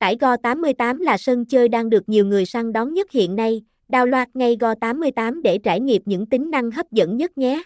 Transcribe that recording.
Tải Go 88 là sân chơi đang được nhiều người săn đón nhất hiện nay, download ngay Go 88 để trải nghiệm những tính năng hấp dẫn nhất nhé.